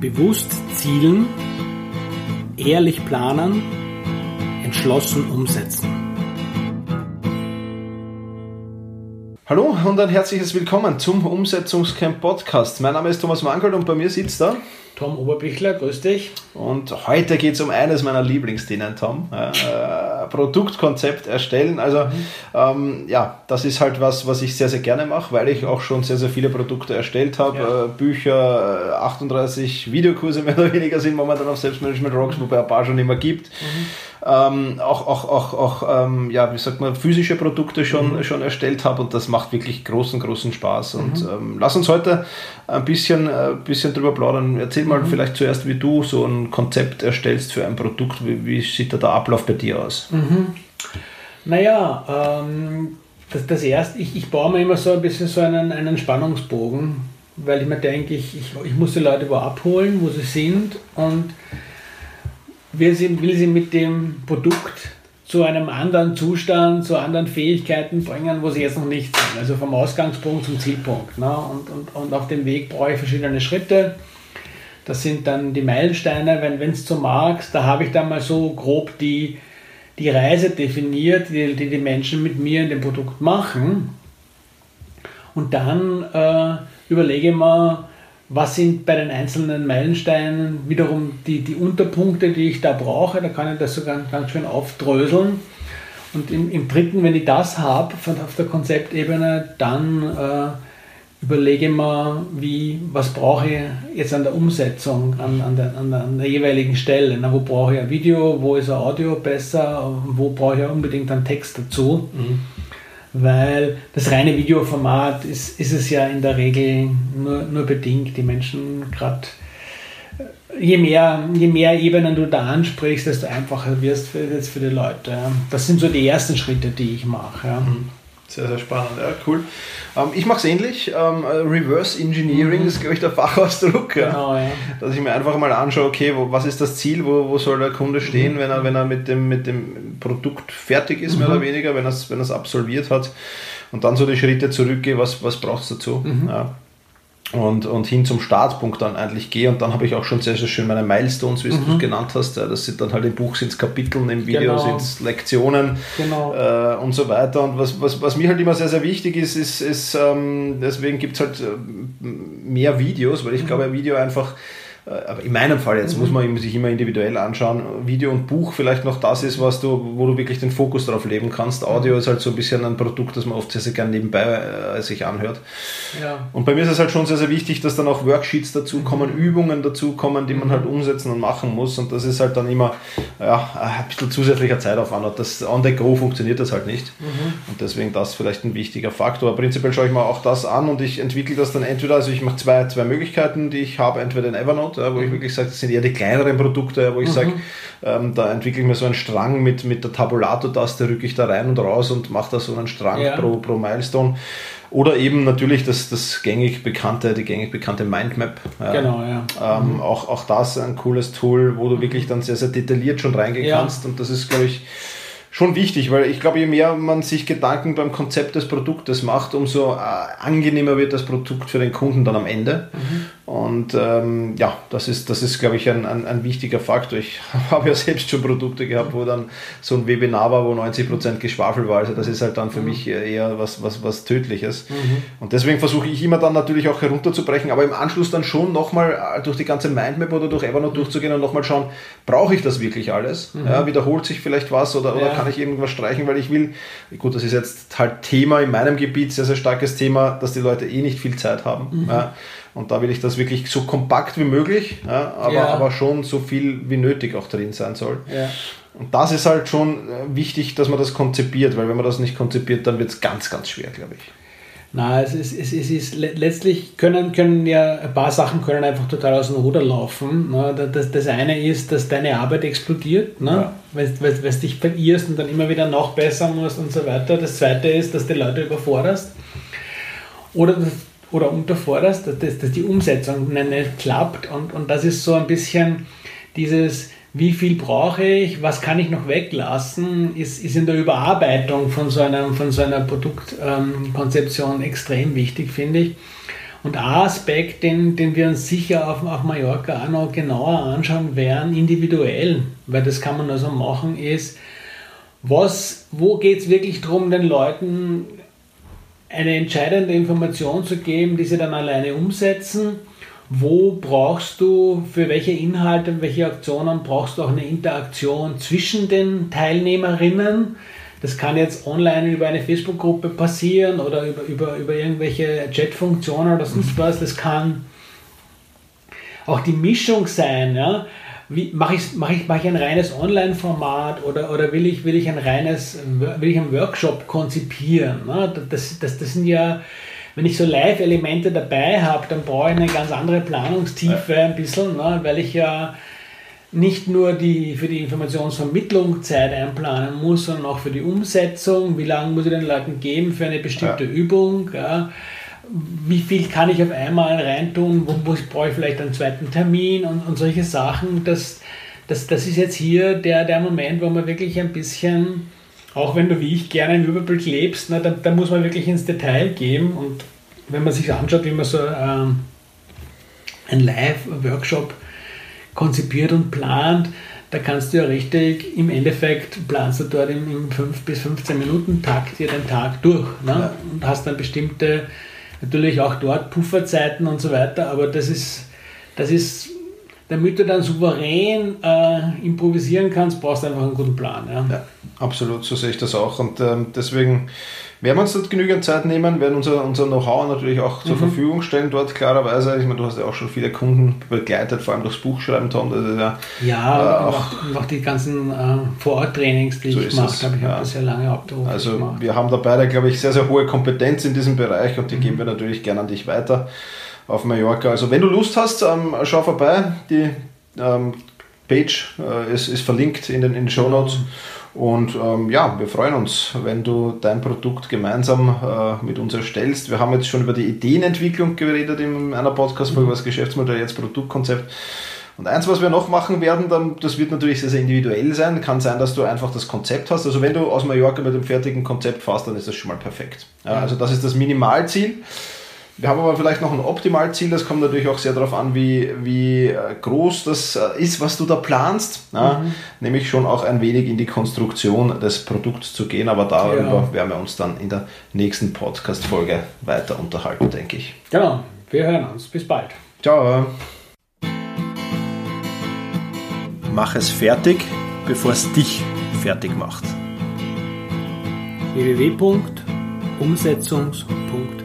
Bewusst zielen, ehrlich planen, entschlossen umsetzen. Hallo und ein herzliches Willkommen zum Umsetzungscamp Podcast. Mein Name ist Thomas Mangold und bei mir sitzt da Tom Oberbichler, grüß dich. Und heute geht es um eines meiner Lieblingsthemen, Tom. Äh, Produktkonzept erstellen. Also mhm. ähm, ja, das ist halt was, was ich sehr, sehr gerne mache, weil ich auch schon sehr, sehr viele Produkte erstellt habe. Ja. Äh, Bücher, 38 äh, Videokurse mehr oder weniger sind momentan auf Selbstmanagement Rocks, wobei ein paar schon immer gibt. Mhm. Ähm, auch, auch, auch, auch ähm, ja, wie sagt man, physische Produkte schon, mhm. schon erstellt habe und das macht wirklich großen, großen Spaß. Und mhm. ähm, lass uns heute ein bisschen, äh, bisschen drüber plaudern. Erzähl mal mhm. vielleicht zuerst, wie du so ein Konzept erstellst für ein Produkt. Wie, wie sieht da der Ablauf bei dir aus? Mhm. Naja, ähm, das, das erste, ich, ich baue mir immer so ein bisschen so einen, einen Spannungsbogen, weil ich mir denke, ich, ich, ich muss die Leute wo abholen, wo sie sind und will sie, will sie mit dem Produkt zu einem anderen Zustand, zu anderen Fähigkeiten bringen, wo sie jetzt noch nicht sind. Also vom Ausgangspunkt zum Zielpunkt. Ne? Und, und, und auf dem Weg brauche ich verschiedene Schritte. Das sind dann die Meilensteine, wenn es so magst. Da habe ich dann mal so grob die, die Reise definiert, die, die die Menschen mit mir in dem Produkt machen. Und dann äh, überlege ich mir, was sind bei den einzelnen Meilensteinen wiederum die, die Unterpunkte, die ich da brauche. Da kann ich das sogar ganz schön aufdröseln. Und im, im dritten, wenn ich das habe auf der Konzeptebene, dann äh, überlege mir, wie, was brauche ich jetzt an der Umsetzung, an, an, der, an, der, an der jeweiligen Stelle. Na, wo brauche ich ein Video, wo ist ein Audio besser, wo brauche ich unbedingt einen Text dazu. Mhm. Weil das reine Videoformat ist, ist es ja in der Regel nur, nur bedingt. Die Menschen gerade, je mehr, je mehr Ebenen du da ansprichst, desto einfacher wirst es für, für die Leute. Das sind so die ersten Schritte, die ich mache. Ja. Mhm. Sehr, sehr spannend, ja, cool. Ähm, ich mache es ähnlich. Ähm, Reverse Engineering mhm. ist, glaube ich, der Fachausdruck. Genau, ja. Dass ich mir einfach mal anschaue, okay, wo, was ist das Ziel, wo, wo soll der Kunde stehen, mhm. wenn, er, wenn er mit dem, mit dem Produkt fertig ist, mhm. mehr oder weniger, wenn er es wenn absolviert hat. Und dann so die Schritte zurückgehe, was, was braucht es dazu. Mhm. Ja und, und hin zum Startpunkt dann eigentlich gehe. Und dann habe ich auch schon sehr, sehr schön meine Milestones, wie mhm. du es genannt hast. Das sind dann halt im Buch sind es Kapiteln, im Video genau. sind es Lektionen genau. äh, und so weiter. Und was, was, was mir halt immer sehr, sehr wichtig ist, ist, ist ähm, deswegen gibt es halt äh, mehr Videos, weil ich mhm. glaube, ein Video einfach aber in meinem Fall jetzt mhm. muss man sich immer individuell anschauen. Video und Buch vielleicht noch das ist, was du, wo du wirklich den Fokus drauf leben kannst. Audio mhm. ist halt so ein bisschen ein Produkt, das man oft sehr, sehr gerne nebenbei äh, sich anhört. Ja. Und bei mir ist es halt schon sehr, sehr wichtig, dass dann auch Worksheets dazukommen, mhm. Übungen dazukommen, die man halt umsetzen und machen muss. Und das ist halt dann immer ja, ein bisschen zusätzlicher Zeitaufwand. Das on the go funktioniert das halt nicht. Mhm. Und deswegen das vielleicht ein wichtiger Faktor. Prinzipiell schaue ich mir auch das an und ich entwickle das dann entweder, also ich mache zwei, zwei Möglichkeiten, die ich habe, entweder in Evernote Cloud, wo ich wirklich sage, das sind eher die kleineren Produkte, wo ich mhm. sage, ähm, da entwickle ich mir so einen Strang mit, mit der Tabulator-Taste, rücke ich da rein und raus und mache da so einen Strang ja. pro, pro Milestone. Oder eben natürlich das, das gängig bekannte, die gängig bekannte Mindmap. Ja. Genau, ja. Ähm, mhm. auch, auch das ein cooles Tool, wo du wirklich dann sehr, sehr detailliert schon reingehen ja. kannst. Und das ist, glaube ich, schon wichtig, weil ich glaube, je mehr man sich Gedanken beim Konzept des Produktes macht, umso äh, angenehmer wird das Produkt für den Kunden dann am Ende. Mhm. Und ähm, ja, das ist, das ist glaube ich, ein, ein, ein, wichtiger Faktor. Ich habe ja selbst schon Produkte gehabt, wo dann so ein Webinar war, wo 90% Geschwafel war. Also das ist halt dann für mhm. mich eher was, was, was Tödliches. Mhm. Und deswegen versuche ich immer dann natürlich auch herunterzubrechen, aber im Anschluss dann schon nochmal äh, durch die ganze Mindmap oder durch Evernote durchzugehen und nochmal schauen, brauche ich das wirklich alles? Mhm. Ja, wiederholt sich vielleicht was oder, oder ja. kann ich irgendwas streichen, weil ich will, gut, das ist jetzt halt Thema in meinem Gebiet, sehr, sehr starkes Thema, dass die Leute eh nicht viel Zeit haben. Mhm. Ja. Und da will ich das wirklich so kompakt wie möglich, ja, aber, ja. aber schon so viel wie nötig auch drin sein soll. Ja. Und das ist halt schon äh, wichtig, dass man das konzipiert, weil wenn man das nicht konzipiert, dann wird es ganz, ganz schwer, glaube ich. Na, es ist, es ist, es ist letztlich können, können ja ein paar Sachen können einfach total aus dem Ruder laufen. Ne? Das, das eine ist, dass deine Arbeit explodiert, ne? Ja. weil, weil, weil du dich verirrst und dann immer wieder nachbessern musst und so weiter. Das zweite ist, dass die Leute überforderst. Oder das oder unterforderst, dass, dass, dass die Umsetzung nicht klappt. Und, und das ist so ein bisschen dieses, wie viel brauche ich, was kann ich noch weglassen, ist, ist in der Überarbeitung von so einer, von so einer Produktkonzeption ähm, extrem wichtig, finde ich. Und ein Aspekt, den, den wir uns sicher auf, auf Mallorca auch noch genauer anschauen werden, individuell, weil das kann man also machen, ist, was, wo geht es wirklich darum, den Leuten eine entscheidende Information zu geben, die sie dann alleine umsetzen. Wo brauchst du, für welche Inhalte, welche Aktionen brauchst du auch eine Interaktion zwischen den Teilnehmerinnen? Das kann jetzt online über eine Facebook-Gruppe passieren oder über, über, über irgendwelche Chat-Funktionen oder sonst was. Das kann auch die Mischung sein. Ja? Mache ich, mach ich, mach ich ein reines Online-Format oder, oder will, ich, will ich ein reines, will ich einen Workshop konzipieren? Ne? Das, das, das sind ja, wenn ich so Live-Elemente dabei habe, dann brauche ich eine ganz andere Planungstiefe ein bisschen, ne? weil ich ja nicht nur die, für die Informationsvermittlung Zeit einplanen muss, sondern auch für die Umsetzung. Wie lange muss ich den Leuten geben für eine bestimmte ja. Übung? Ja? Wie viel kann ich auf einmal reintun, wo, wo brauche ich vielleicht einen zweiten Termin und, und solche Sachen. Das, das, das ist jetzt hier der, der Moment, wo man wirklich ein bisschen, auch wenn du wie ich gerne einen Überblick lebst, na, da, da muss man wirklich ins Detail gehen und wenn man sich anschaut, wie man so ähm, ein Live-Workshop konzipiert und plant, da kannst du ja richtig, im Endeffekt planst du dort im, im 5 bis 15 Minuten Takt dir den Tag durch ne? Und hast dann bestimmte Natürlich auch dort Pufferzeiten und so weiter, aber das ist, das ist damit du dann souverän äh, improvisieren kannst, brauchst du einfach einen guten Plan. Ja, ja absolut, so sehe ich das auch. Und ähm, deswegen werden wir uns dort genügend Zeit nehmen, werden unser, unser Know-how natürlich auch zur mhm. Verfügung stellen dort, klarerweise. Ich meine, du hast ja auch schon viele Kunden begleitet, vor allem durchs Buchschreiben, Tom. Das ist ja, ja äh, auch, auch, die ganzen äh, Vororttrainings, die so ich gemacht habe. Ich ja. habe das ja lange abgerufen. Also gemacht. wir haben da beide, glaube ich, sehr, sehr hohe Kompetenz in diesem Bereich und die mhm. geben wir natürlich gerne an dich weiter auf Mallorca. Also wenn du Lust hast, ähm, schau vorbei. Die ähm, Page äh, ist, ist verlinkt in den, in den Show Notes. Und ähm, ja, wir freuen uns, wenn du dein Produkt gemeinsam äh, mit uns erstellst. Wir haben jetzt schon über die Ideenentwicklung geredet in einer Podcast-Folge, was Geschäftsmodell, jetzt Produktkonzept. Und eins, was wir noch machen werden, dann, das wird natürlich sehr, sehr individuell sein. Kann sein, dass du einfach das Konzept hast. Also wenn du aus Mallorca mit dem fertigen Konzept fährst, dann ist das schon mal perfekt. Ja, also das ist das Minimalziel. Wir haben aber vielleicht noch ein Optimalziel, das kommt natürlich auch sehr darauf an, wie, wie äh, groß das äh, ist, was du da planst. Ja, mhm. Nämlich schon auch ein wenig in die Konstruktion des Produkts zu gehen, aber darüber ja. werden wir uns dann in der nächsten Podcast-Folge weiter unterhalten, denke ich. Genau, wir hören uns. Bis bald. Ciao. Mach es fertig, bevor es dich fertig macht. www.umsetzungs.com